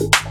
you